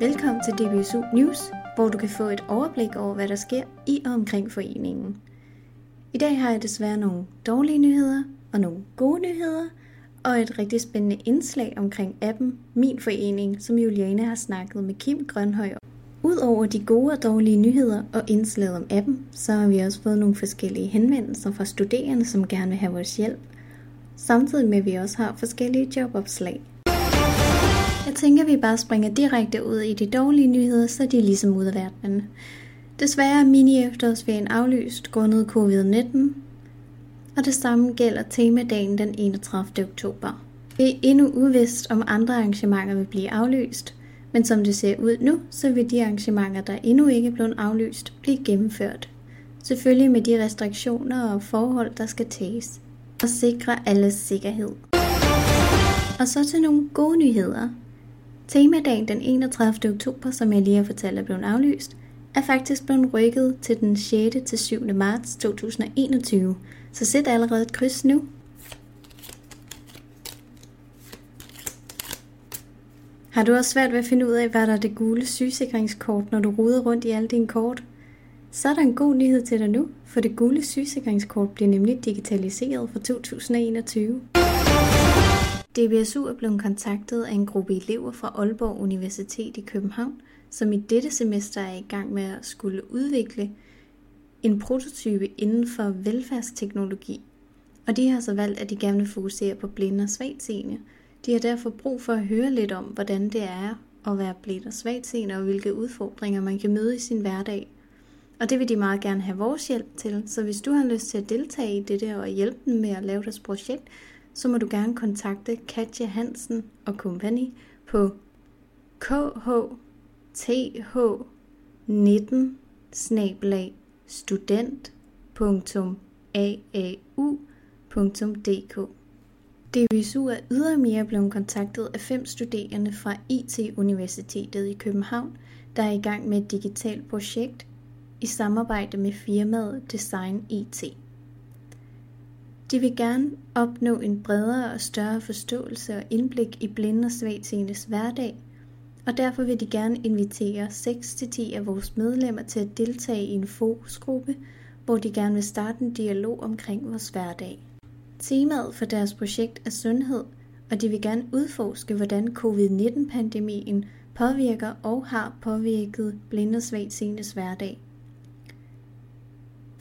Velkommen til DBSU News, hvor du kan få et overblik over, hvad der sker i og omkring foreningen. I dag har jeg desværre nogle dårlige nyheder og nogle gode nyheder, og et rigtig spændende indslag omkring appen Min Forening, som Juliane har snakket med Kim Grønhøj om. Udover de gode og dårlige nyheder og indslaget om appen, så har vi også fået nogle forskellige henvendelser fra studerende, som gerne vil have vores hjælp. Samtidig med at vi også har forskellige jobopslag. Jeg tænker, vi bare springer direkte ud i de dårlige nyheder, så de er ligesom ud af verdenen. Desværre er mini-efterårsferien aflyst grundet covid-19, og det samme gælder temadagen den 31. oktober. Det er endnu uvist, om andre arrangementer vil blive aflyst, men som det ser ud nu, så vil de arrangementer, der endnu ikke er blevet aflyst, blive gennemført. Selvfølgelig med de restriktioner og forhold, der skal tages, og sikre alles sikkerhed. Og så til nogle gode nyheder. Temadagen den 31. oktober, som jeg lige har fortalt er blevet aflyst, er faktisk blevet rykket til den 6. til 7. marts 2021, så sæt allerede et kryds nu. Har du også svært ved at finde ud af, hvad der er det gule sygesikringskort, når du ruder rundt i alle dine kort? Så er der en god nyhed til dig nu, for det gule sygesikringskort bliver nemlig digitaliseret fra 2021. DBSU er blevet kontaktet af en gruppe elever fra Aalborg Universitet i København, som i dette semester er i gang med at skulle udvikle en prototype inden for velfærdsteknologi. Og de har så valgt, at de gerne vil fokusere på blinde og svagtseende. De har derfor brug for at høre lidt om, hvordan det er at være blind og svagtseende, og hvilke udfordringer man kan møde i sin hverdag. Og det vil de meget gerne have vores hjælp til, så hvis du har lyst til at deltage i det der og hjælpe dem med at lave deres projekt, så må du gerne kontakte Katja Hansen og Company på kh.th19 student.aau.dk DVSU er ydermere blevet kontaktet af fem studerende fra IT-universitetet i København, der er i gang med et digitalt projekt i samarbejde med firmaet Design IT. De vil gerne opnå en bredere og større forståelse og indblik i blinde og svagtseendes hverdag, og derfor vil de gerne invitere 6-10 af vores medlemmer til at deltage i en fokusgruppe, hvor de gerne vil starte en dialog omkring vores hverdag. Temaet for deres projekt er sundhed, og de vil gerne udforske, hvordan covid-19-pandemien påvirker og har påvirket blinde og svagtseendes hverdag.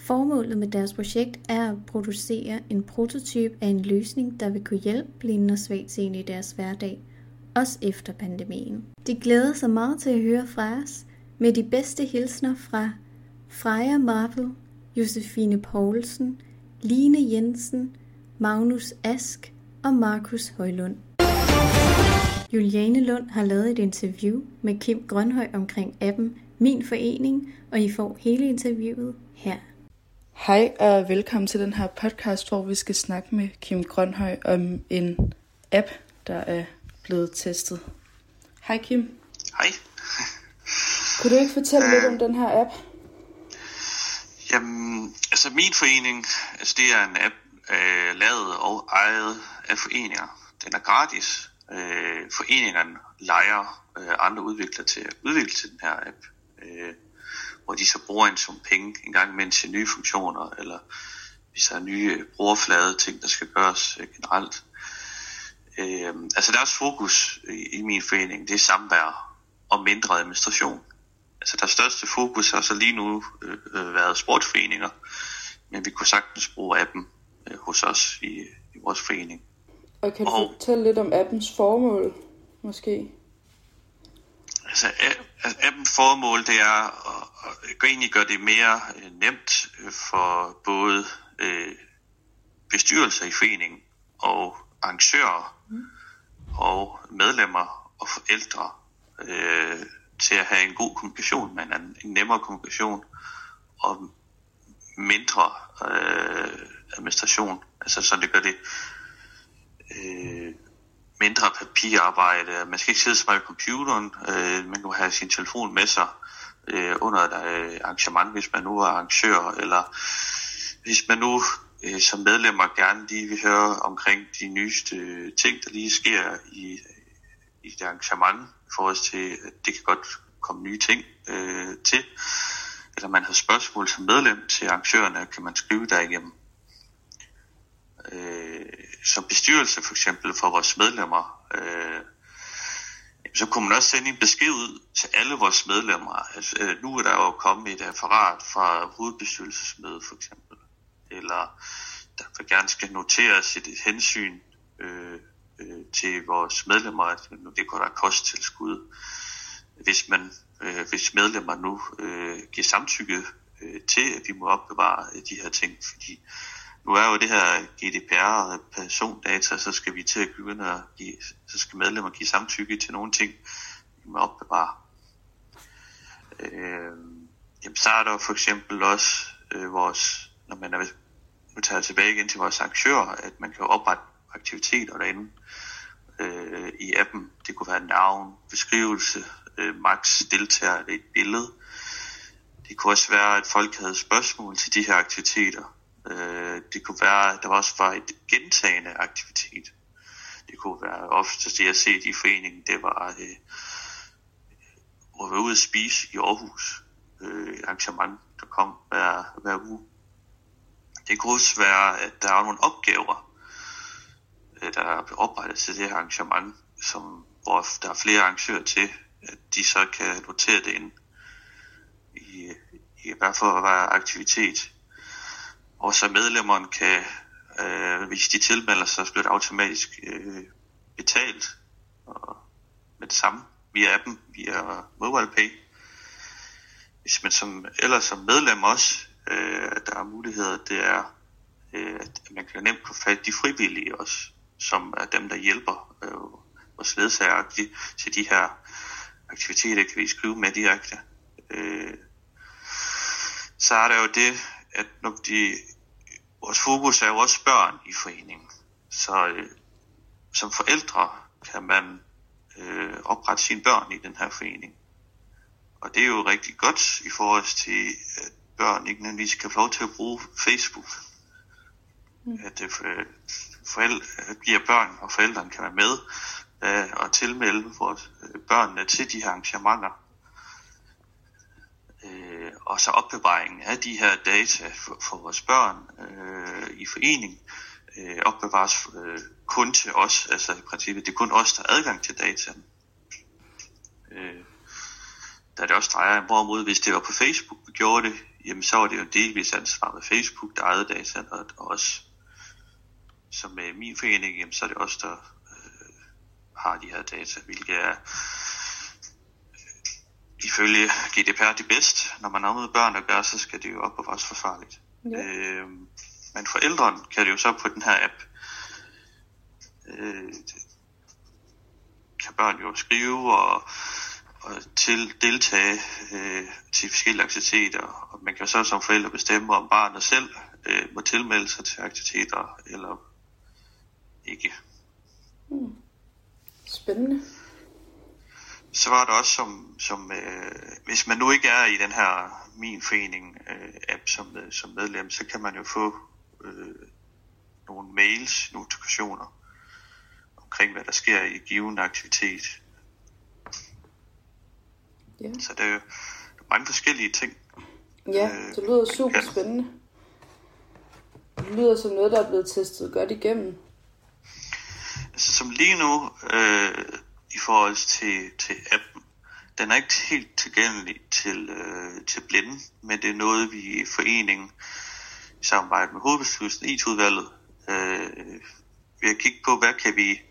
Formålet med deres projekt er at producere en prototype af en løsning, der vil kunne hjælpe blinde og svagtseende i deres hverdag, også efter pandemien. De glæder sig meget til at høre fra os med de bedste hilsner fra Freja Marvel, Josefine Poulsen, Line Jensen, Magnus Ask og Markus Højlund. Juliane Lund har lavet et interview med Kim Grønhøj omkring appen Min Forening, og I får hele interviewet her. Hej og velkommen til den her podcast, hvor vi skal snakke med Kim Grønhøj om en app, der er blevet testet. Hej Kim. Hej. Kunne du ikke fortælle øh, lidt om den her app? Jamen, altså min forening, altså det er en app øh, lavet og ejet af foreninger. Den er gratis. Øh, foreningerne leger øh, andre udviklere til at udvikle til den her app. Øh, hvor de så bruger en sum penge en gang imellem til nye funktioner, eller hvis der er nye brugerflade ting, der skal gøres øh, generelt. Øh, altså deres fokus i, i min forening, det er samvær og mindre administration. Altså deres største fokus har så lige nu øh, øh, været sportsforeninger, men vi kunne sagtens bruge appen øh, hos os i, i vores forening. Og kan du og, fortælle lidt om appens formål, måske? Altså, appens formål, det er at, at egentlig gøre det mere øh, nemt øh, for både øh, bestyrelser i foreningen og arrangører mm. og medlemmer og forældre øh, til at have en god kommunikation med en, en nemmere kommunikation og mindre øh, administration. Altså så det gør det øh, mindre papirarbejde. Man skal ikke sidde så meget på computeren. Øh, man kan have sin telefon med sig øh, under et øh, arrangement, hvis man nu er arrangør, eller hvis man nu øh, som medlemmer gerne lige vil høre omkring de nyeste øh, ting, der lige sker i, øh, i det arrangement, i forhold til, at det kan godt komme nye ting øh, til, eller man har spørgsmål som medlem til arrangørerne, kan man skrive der igennem. Øh, som bestyrelse for eksempel for vores medlemmer, øh, så kunne man også sende en besked ud til alle vores medlemmer. Altså, øh, nu er der jo kommet et referat fra hovedbestyrelsesmødet for eksempel, eller der vil gerne skal noteres et hensyn øh, øh, til vores medlemmer, at nu det går der kosttilskud. Hvis man, øh, hvis medlemmer nu øh, giver samtykke øh, til, at vi må opbevare øh, de her ting, fordi nu er jo det her GDPR og persondata, så skal vi til at begynde at give, så skal medlemmer give samtykke til nogle ting, vi må opbevare. Øh, jamen, så er der for eksempel også øh, vores, når man er, nu tager tilbage igen til vores arrangører, at man kan oprette aktiviteter derinde øh, i appen. Det kunne være navn, beskrivelse, øh, max deltager eller et billede. Det kunne også være, at folk havde spørgsmål til de her aktiviteter. Øh, det kunne være, at der også var et gentagende aktivitet. Det kunne være ofte det, jeg har set i foreningen, det var øh, at være ude at spise i Aarhus. Øh, arrangement, der kom hver, hver uge. Det kunne også være, at der er nogle opgaver, øh, der blev oprettet til det her arrangement, som, hvor der er flere arrangører til, at de så kan notere det ind i, i hvert fald var aktivitet og så medlemmerne kan, øh, hvis de tilmelder sig, så bliver det automatisk øh, betalt og med det samme via appen, via MobilePay. Hvis man som, eller som medlem også, øh, der er muligheder, det er, øh, at man kan nemt få fat de frivillige også, som er dem, der hjælper øh, vores ledsager til de her aktiviteter, kan vi skrive med direkte. Øh, så er der jo det, at når de, vores fokus er jo også børn i foreningen. Så øh, som forældre kan man øh, oprette sine børn i den her forening. Og det er jo rigtig godt i forhold til, at børn ikke nødvendigvis kan få lov til at bruge Facebook. Mm. At øh, forældre, giver børn og forældrene kan være med øh, og tilmelde vores, øh, børnene til de her arrangementer og så opbevaringen af de her data for, for vores børn øh, i forening øh, opbevares øh, kun til os, altså i princippet, det er kun os, der har adgang til dataen. Øh, da det også drejer hvorimod hvis det var på Facebook, vi gjorde det, jamen så var det jo delvis ansvar med Facebook, der ejede dataen, og, og også som med min forening, jamen så er det os, der øh, har de her data, hvilket er ifølge GDPR det bedst. Når man har med børn at gøre, så skal det jo opbevares forsvarligt. Ja. Øh, men forældrene kan det jo så på den her app, øh, kan børn jo skrive og, og til deltage øh, til forskellige aktiviteter. Og man kan så som forældre bestemme, om barnet selv øh, må tilmelde sig til aktiviteter eller ikke. Hmm. Spændende så var der også som, som øh, hvis man nu ikke er i den her min forening øh, app som, øh, som medlem, så kan man jo få øh, nogle mails, notifikationer omkring hvad der sker i given aktivitet. Ja. Så det er jo mange forskellige ting. Ja, øh, det lyder super spændende. Det lyder som noget, der er blevet testet godt igennem. Altså som lige nu, øh, i forhold til, til appen. Den er ikke helt tilgængelig til, øh, til blinde, men det er noget, vi i foreningen i samarbejde med hovedbestyrelsen i udvalget øh, vi har kigget på, hvad kan vi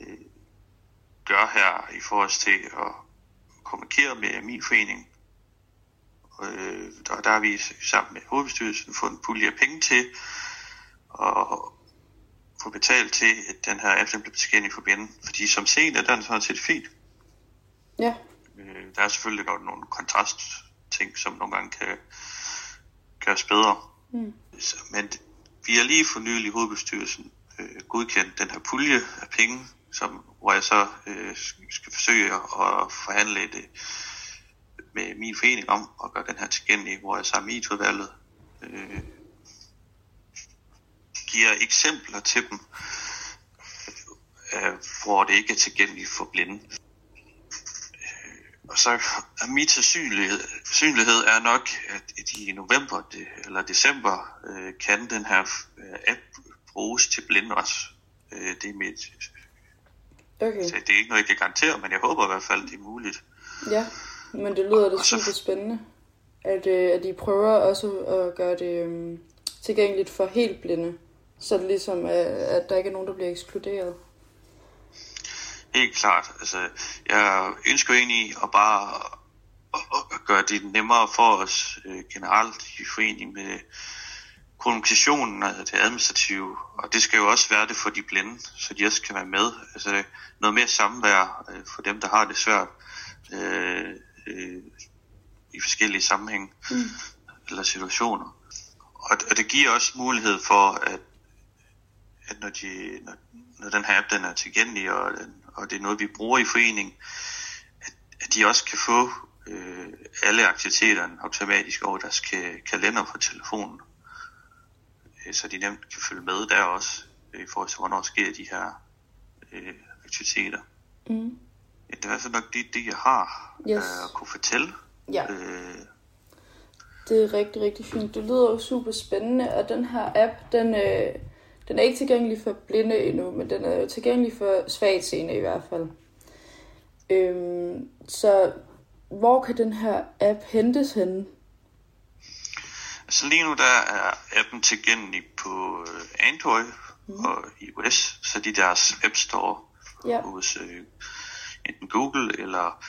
øh, gøre her i forhold til at kommunikere med min forening. Øh, der, der har vi sammen med hovedbestyrelsen fundet en pulje af penge til at få betalt til, at den her app bliver tilgængelig for binden. Fordi som set er den sådan set fint. Ja. Øh, der er selvfølgelig godt nogle kontrast ting, som nogle gange kan gøres bedre. Mm. Så, men vi har lige for nylig i hovedbestyrelsen øh, godkendt den her pulje af penge, som, hvor jeg så øh, skal forsøge at forhandle det med min forening om at gøre den her tilgængelig, hvor jeg sammen med IT-udvalget øh, giver eksempler til dem øh, hvor det ikke er tilgængeligt for blinde. Øh, og så er mit sandsynlighed, sandsynlighed er nok, at i november det, eller december øh, kan den her øh, app bruges til blinde også. Øh, det er mit... Okay. Så det er ikke noget, jeg kan garantere, men jeg håber i hvert fald, det er muligt. Ja, men det lyder da super spændende, at, øh, at I prøver også at gøre det øh, tilgængeligt for helt blinde. Så det ligesom, at, at der ikke er nogen, der bliver ekskluderet. Helt klart. Altså, jeg ønsker egentlig at bare at, gøre det nemmere for os øh, generelt i forening med kommunikationen og det administrative, og det skal jo også være det for de blinde, så de også kan være med. Altså noget mere samvær øh, for dem, der har det svært øh, øh, i forskellige sammenhænge mm. eller situationer. Og, og det giver også mulighed for, at, at når, de, når, når den her app den er tilgængelig, og, og det er noget, vi bruger i foreningen, at, at de også kan få øh, alle aktiviteterne automatisk over deres ka- kalender på telefonen. Øh, Så de nemt kan følge med der også, øh, i forhold til, hvornår sker de her øh, aktiviteter. Mm. Det er altså nok det, det jeg har Yes. øh, at kunne fortælle. Ja, Øh, det er rigtig, rigtig fint. Det lyder jo super spændende, og den her app, den, øh, den er ikke tilgængelig for blinde endnu, men den er jo tilgængelig for svagtseende i hvert fald. Øhm, så hvor kan den her app hentes henne? Altså lige nu der er appen tilgængelig på øh, Android mm. og iOS, så de deres App Store Ja. hos øh, enten Google eller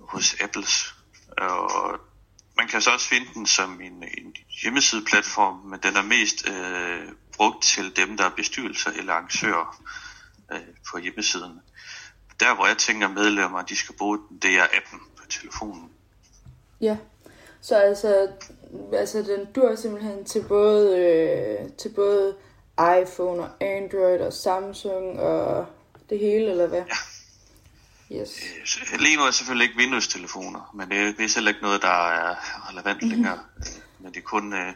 hos Apples. Og man kan så også finde den som en, en hjemmesideplatform, men den er mest øh, brugt til dem, der er bestyrelser eller arrangører øh, på hjemmesiden. Der hvor jeg tænker medlemmer, de skal bruge den, det er appen på telefonen. Ja, så altså, altså den dur simpelthen til både, øh, til både iPhone og Android og Samsung og det hele, eller hvad? Ja. Yes. Øh, Lige nu er selvfølgelig ikke Windows-telefoner, men det er vist heller ikke noget, der er relevant mm-hmm. længere. Øh, Men det er kun... Øh,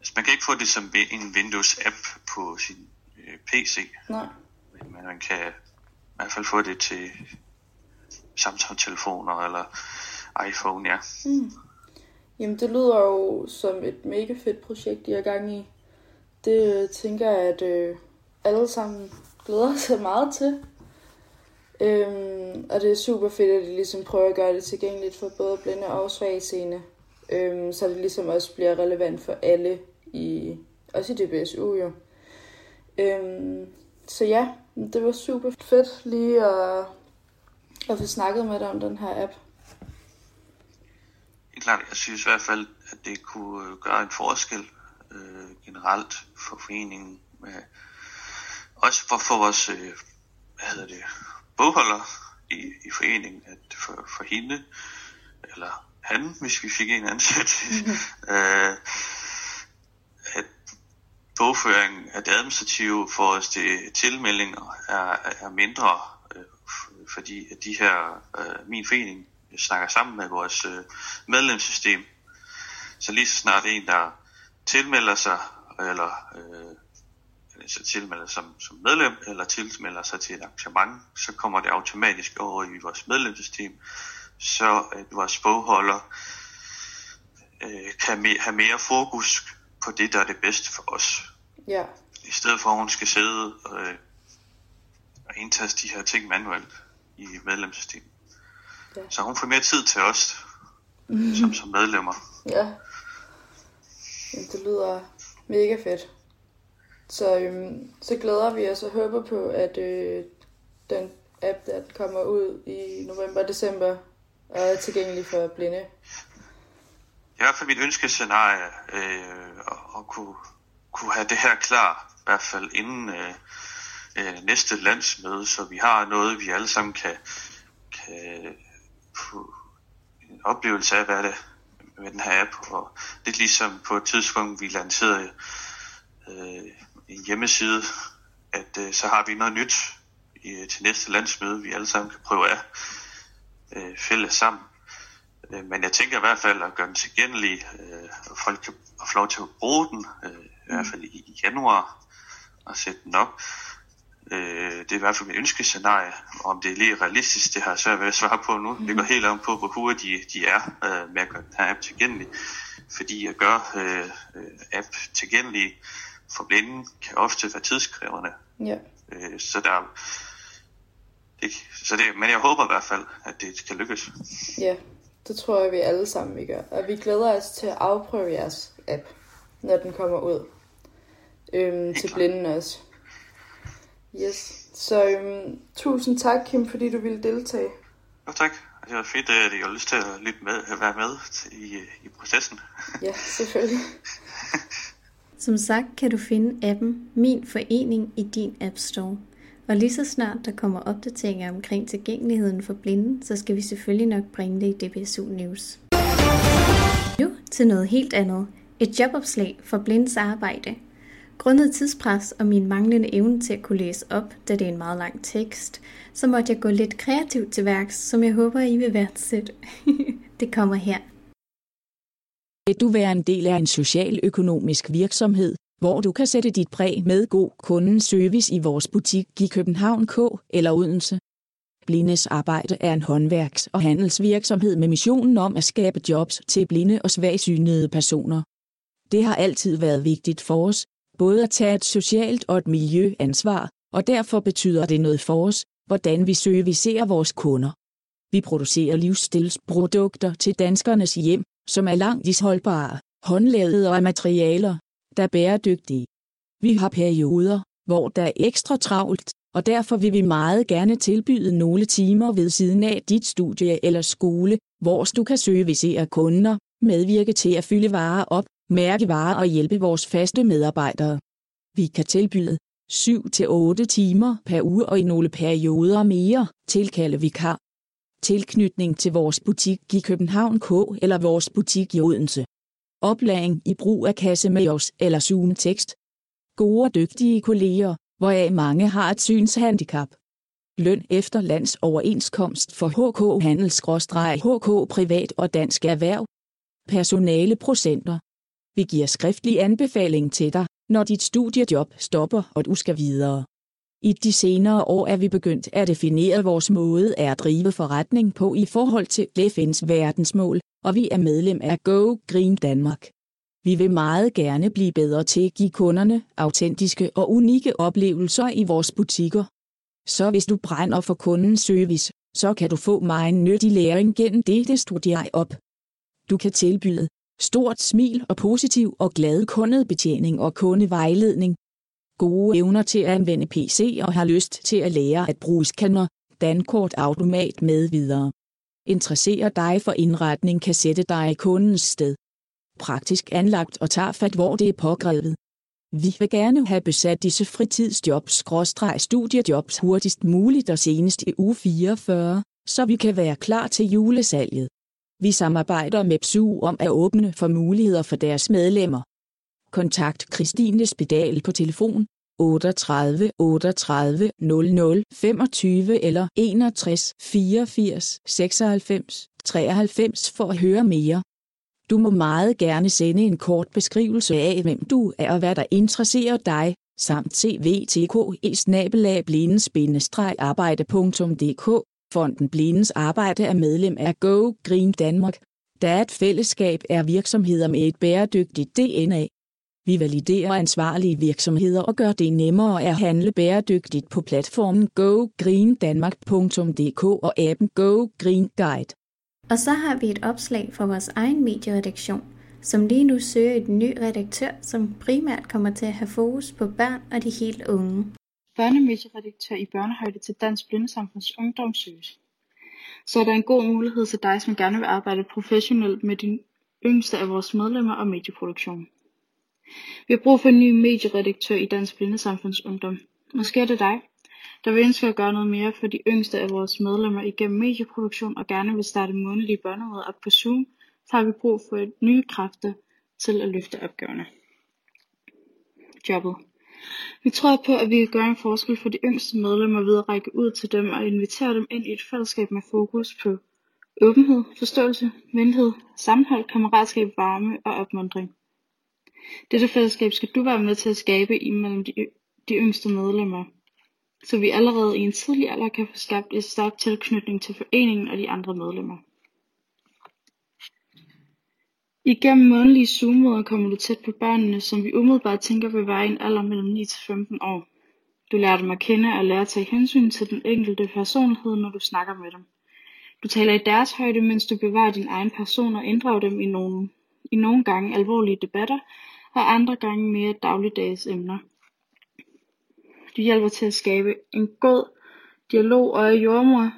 altså man kan ikke få det som en Windows-app på sin øh, PC, Nej. men man kan i hvert fald få det til Samsung-telefoner eller iPhone, ja. Jamen, det lyder jo som et mega fedt projekt, I er gang i. Det øh, tænker jeg, at øh, alle sammen glæder sig meget til. Øhm, og det er super fedt, at de ligesom prøver at gøre det tilgængeligt for både blinde og svagseende. Øhm, så det ligesom også bliver relevant for alle, i, også i DBSU jo. Øhm, så ja, det var super fedt lige at, at få snakket med dig om den her app. Helt klart, jeg synes i hvert fald, at det kunne øh, gøre en forskel øh, generelt for foreningen. Med, også for, for vores øh, hvad hedder det, bogholder i, i foreningen, at for, for hende, eller han, hvis vi fik en ansat, øh, at bogføring af det administrative for os til tilmeldinger er, er mindre, øh, fordi at de her, øh, min forening snakker sammen med vores øh, medlemssystem. Så lige så snart en, der tilmelder sig, eller øh, så tilmelder som, som medlem, eller tilmelder sig til et arrangement, så kommer det automatisk over i vores medlemssystem, så at vores bogholder øh, kan me- have mere fokus på det, der er det bedste for os. Ja, I stedet for, at hun skal sidde øh, og indtaste de her ting manuelt i medlemssystemet. Ja. Så hun får mere tid til os, som, som medlemmer. Ja. Jamen, det lyder mega fedt. Så, øhm, så glæder vi os og håber på, at øh, den app, der kommer ud i november og december, og er tilgængelig for blinde. I hvert fald mit ønskescenarie øh, at, at kunne, kunne have det her klar, i hvert fald inden øh, øh, næste landsmøde, så vi har noget, vi alle sammen kan, kan få en oplevelse af, hvad er det med den her app. Og lidt ligesom på et tidspunkt, vi lancerede øh, en hjemmeside, at øh, så har vi noget nyt i, til næste landsmøde, vi alle sammen kan prøve af øh, fælles sammen. Øh, Men jeg tænker i hvert fald at gøre den tilgængelig, øh, og folk kan få lov til at bruge den, øh, i hvert fald i januar, og sætte den op. Øh, det er i hvert fald mit ønskescenarie. Om det er lige realistisk, det har jeg svært ved at svare på nu. Det går helt om på, hvor hurtige de, de er øh, med at gøre den her app tilgængelig. Fordi at gøre øh, øh, app tilgængelig for blinde kan ofte være tidskrævende. Ja. Øh, så der det, så det, men jeg håber i hvert fald, at det kan lykkes. Ja, det tror jeg, vi alle sammen vi gør. Og vi glæder os til at afprøve jeres app, når den kommer ud. Øhm, til blinde også. Yes. Så øhm, tusind tak, Kim, fordi du ville deltage. Jo, tak. Det var fedt, at jeg har lyst til at, lytte med, at være med i, i processen. Ja, selvfølgelig. Som sagt kan du finde appen Min Forening i din App Store. Og lige så snart der kommer opdateringer omkring tilgængeligheden for blinde, så skal vi selvfølgelig nok bringe det i DBSU News. Nu til noget helt andet. Et jobopslag for blindes arbejde. Grundet tidspres og min manglende evne til at kunne læse op, da det er en meget lang tekst, så måtte jeg gå lidt kreativt til værks, som jeg håber, I vil værdsætte. det kommer her. Vil du være en del af en socialøkonomisk virksomhed, hvor du kan sætte dit præg med god kundeservice i vores butik i København K eller Odense? Blindes Arbejde er en håndværks- og handelsvirksomhed med missionen om at skabe jobs til blinde og svagsynede personer. Det har altid været vigtigt for os, både at tage et socialt og et miljøansvar, og derfor betyder det noget for os, hvordan vi servicerer vores kunder. Vi producerer livsstilsprodukter til danskernes hjem, som er langt isholdbare, håndlavede og af materialer, der er bæredygtige. Vi har perioder, hvor der er ekstra travlt, og derfor vil vi meget gerne tilbyde nogle timer ved siden af dit studie eller skole, hvor du kan servicere kunder, medvirke til at fylde varer op, mærke varer og hjælpe vores faste medarbejdere. Vi kan tilbyde 7-8 timer per uge og i nogle perioder mere, tilkalde vikar. Tilknytning til vores butik i København K eller vores butik i Odense. Oplæring i brug af Casemails eller Zoom-tekst. Gode og dygtige kolleger, hvoraf mange har et synshandicap. Løn efter lands overenskomst for HK Handels-HK Privat og Dansk Erhverv. Personale procenter. Vi giver skriftlig anbefaling til dig, når dit studiejob stopper og du skal videre. I de senere år er vi begyndt at definere vores måde at drive forretning på i forhold til FN's verdensmål, og vi er medlem af Go Green Danmark. Vi vil meget gerne blive bedre til at give kunderne autentiske og unikke oplevelser i vores butikker. Så hvis du brænder for kundens service, så kan du få meget nyttig læring gennem dette studie op. Du kan tilbyde stort smil og positiv og glad kundebetjening og kundevejledning. Gode evner til at anvende PC og har lyst til at lære at bruge scanner, dankort automat med videre. Interesserer dig for indretning kan sætte dig i kundens sted. Praktisk anlagt og tager fat hvor det er pågrevet. Vi vil gerne have besat disse fritidsjobs-studiejobs hurtigst muligt og senest i uge 44, så vi kan være klar til julesalget. Vi samarbejder med PSU om at åbne for muligheder for deres medlemmer. Kontakt Christine Spedal på telefon 38 38 00 25 eller 61 84 96 93 for at høre mere. Du må meget gerne sende en kort beskrivelse af, hvem du er og hvad der interesserer dig, samt cvtk i snabelagblindens-arbejde.dk. Fonden Blindes Arbejde er medlem af Go Green Danmark, der et fællesskab er virksomheder med et bæredygtigt DNA. Vi validerer ansvarlige virksomheder og gør det nemmere at handle bæredygtigt på platformen gogreendanmark.dk og appen Go Green Guide. Og så har vi et opslag fra vores egen medieredaktion, som lige nu søger et ny redaktør, som primært kommer til at have fokus på børn og de helt unge. Børnemedieredaktør i børnehøjde til Dansk Blindesamfunds Ungdomshus. Så er der en god mulighed til dig, som gerne vil arbejde professionelt med de yngste af vores medlemmer og medieproduktion. Vi har brug for en ny medieredaktør i Dansk Blindesamfunds Ungdom. Måske er det dig, der vil ønske at gøre noget mere for de yngste af vores medlemmer igennem medieproduktion og gerne vil starte månedlige børnemøder op på Zoom, så har vi brug for nye kræfter til at løfte opgaverne. Jobbet. Vi tror på, at vi kan gøre en forskel for de yngste medlemmer ved at række ud til dem og invitere dem ind i et fællesskab med fokus på åbenhed, forståelse, venlighed, sammenhold, kammeratskab, varme og opmundring. Dette fællesskab skal du være med til at skabe imellem de, de yngste medlemmer. så vi allerede i en tidlig alder kan få skabt et stærkt tilknytning til foreningen og de andre medlemmer. Igennem månedlige zoom kommer du tæt på børnene, som vi umiddelbart tænker vil være i en alder mellem 9 til 15 år. Du lærer dem at kende og lærer at tage hensyn til den enkelte personlighed, når du snakker med dem. Du taler i deres højde, mens du bevarer din egen person og inddrager dem i nogle, i nogle gange alvorlige debatter, og andre gange mere dagligdags emner. Du hjælper til at skabe en god dialog og er jordmor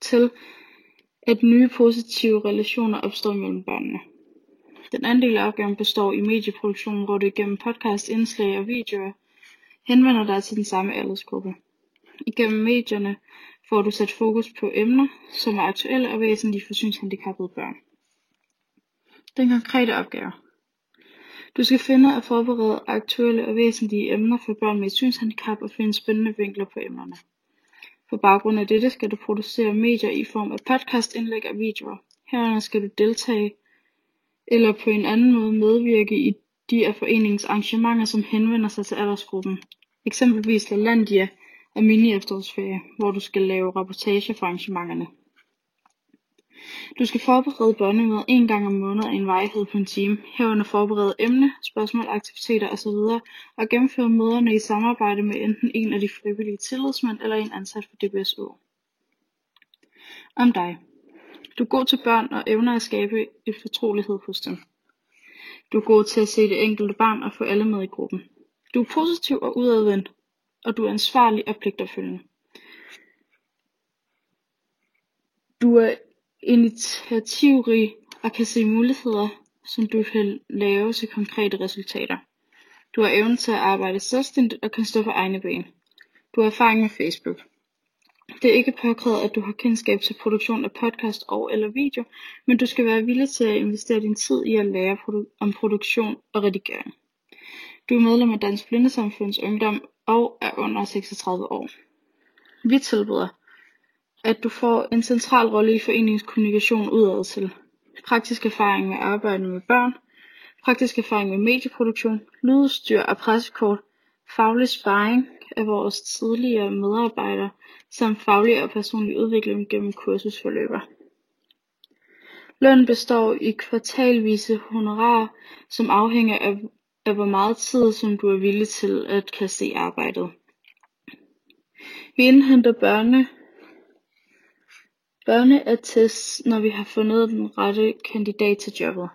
til, at nye positive relationer opstår mellem børnene. Den anden del af opgaven består i medieproduktionen, hvor du gennem podcast, indslag og videoer henvender dig til den samme aldersgruppe. Igennem medierne får du sat fokus på emner, som er aktuelle og væsentlige for synshandicappede børn. Den konkrete opgave. Du skal finde og forberede aktuelle og væsentlige emner for børn med synshandicap og finde spændende vinkler på emnerne. På baggrund af dette skal du producere medier i form af podcastindlæg og videoer. Herunder skal du deltage eller på en anden måde medvirke i de af foreningens arrangementer, som henvender sig til aldersgruppen. Eksempelvis LaLandia og mini-efterårsferie, hvor du skal lave rapportage for arrangementerne. Du skal forberede børnemødet en gang om måneden af en vejhed på en time, herunder forberede emne, spørgsmål, aktiviteter osv. og gennemføre møderne i samarbejde med enten en af de frivillige tillidsmænd eller en ansat for DBSU. Om dig. Du er god til børn og evner at skabe et fortrolighed hos dem. Du er god til at se det enkelte barn og få alle med i gruppen. Du er positiv og udadvendt, og du er ansvarlig og pligtopfølgende. Du er initiativrig og kan se muligheder, som du kan lave til konkrete resultater. Du har evnen til at arbejde selvstændigt og kan stå på egne ben. Du har erfaring med Facebook. Det er ikke påkrævet, at du har kendskab til produktion af podcast og eller video, men du skal være villig til at investere din tid i at lære produ- om produktion og redigering. Du er medlem af Dansk Blindesamfunds Ungdom og er under 36 år. Vi tilbyder at du får en central rolle i foreningens kommunikation udad til. Praktisk erfaring med arbejde med børn, praktisk erfaring med medieproduktion, lydudstyr og pressekort, faglig sparring af vores tidligere medarbejdere, samt faglig og personlig udvikling gennem kursusforløber. Løn består i kvartalvise honorarer, som afhænger af, af hvor meget tid, som du er villig til at kaste i arbejdet. Vi indhenter børne børneattest når vi har fundet den rette kandidat til jobbet.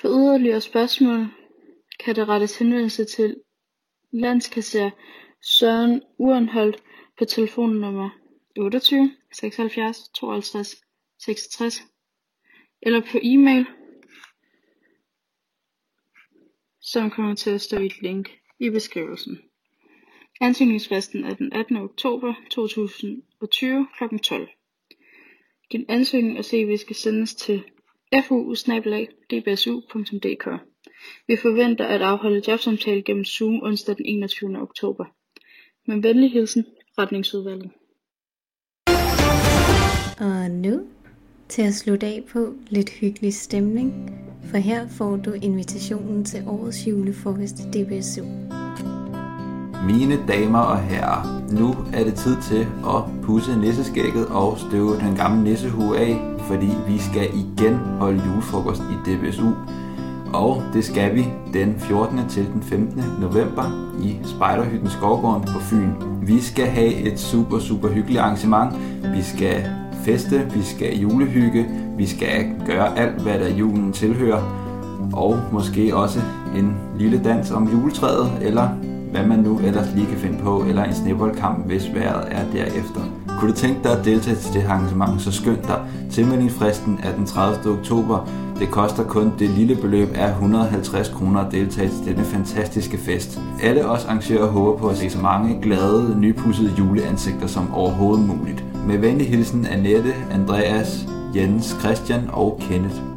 For yderligere spørgsmål kan der rettes henvendelse til landskasser Søren Urenholdt på telefonnummer 28 76 52 66 eller på e-mail, som kommer til at stå i et link i beskrivelsen. Ansøgningsfristen er den 18. oktober 2020 kl. 12. Din ansøgning og CV skal sendes til fu@dbsu.dk. Vi forventer at afholde jobsamtale gennem Zoom onsdag den 21. oktober. Med venlig hilsen, retningsudvalget. Og nu til at slutte af på lidt hyggelig stemning, for her får du invitationen til årets julefrokost i DBSU. Mine damer og herrer, nu er det tid til at pusse nisseskægget og støve den gamle nissehue af, fordi vi skal igen holde julefrokost i DBSU. Og det skal vi den 14. til den 15. november i Spejderhytten Skovgården på Fyn. Vi skal have et super, super hyggeligt arrangement. Vi skal feste, vi skal julehygge, vi skal gøre alt, hvad der julen tilhører. Og måske også en lille dans om juletræet, eller hvad man nu ellers lige kan finde på, eller en snibboldkamp, hvis vejret er derefter. Kunne du tænke dig at deltage til det arrangement, så skynd dig. Tilmeldingsfristen er den 30. oktober. Det koster kun det lille beløb af 150 kroner at deltage til denne fantastiske fest. Alle os arrangører håber på at se så mange glade, nypudsede juleansigter som overhovedet muligt. Med venlig hilsen Annette, Andreas, Jens, Christian og Kenneth.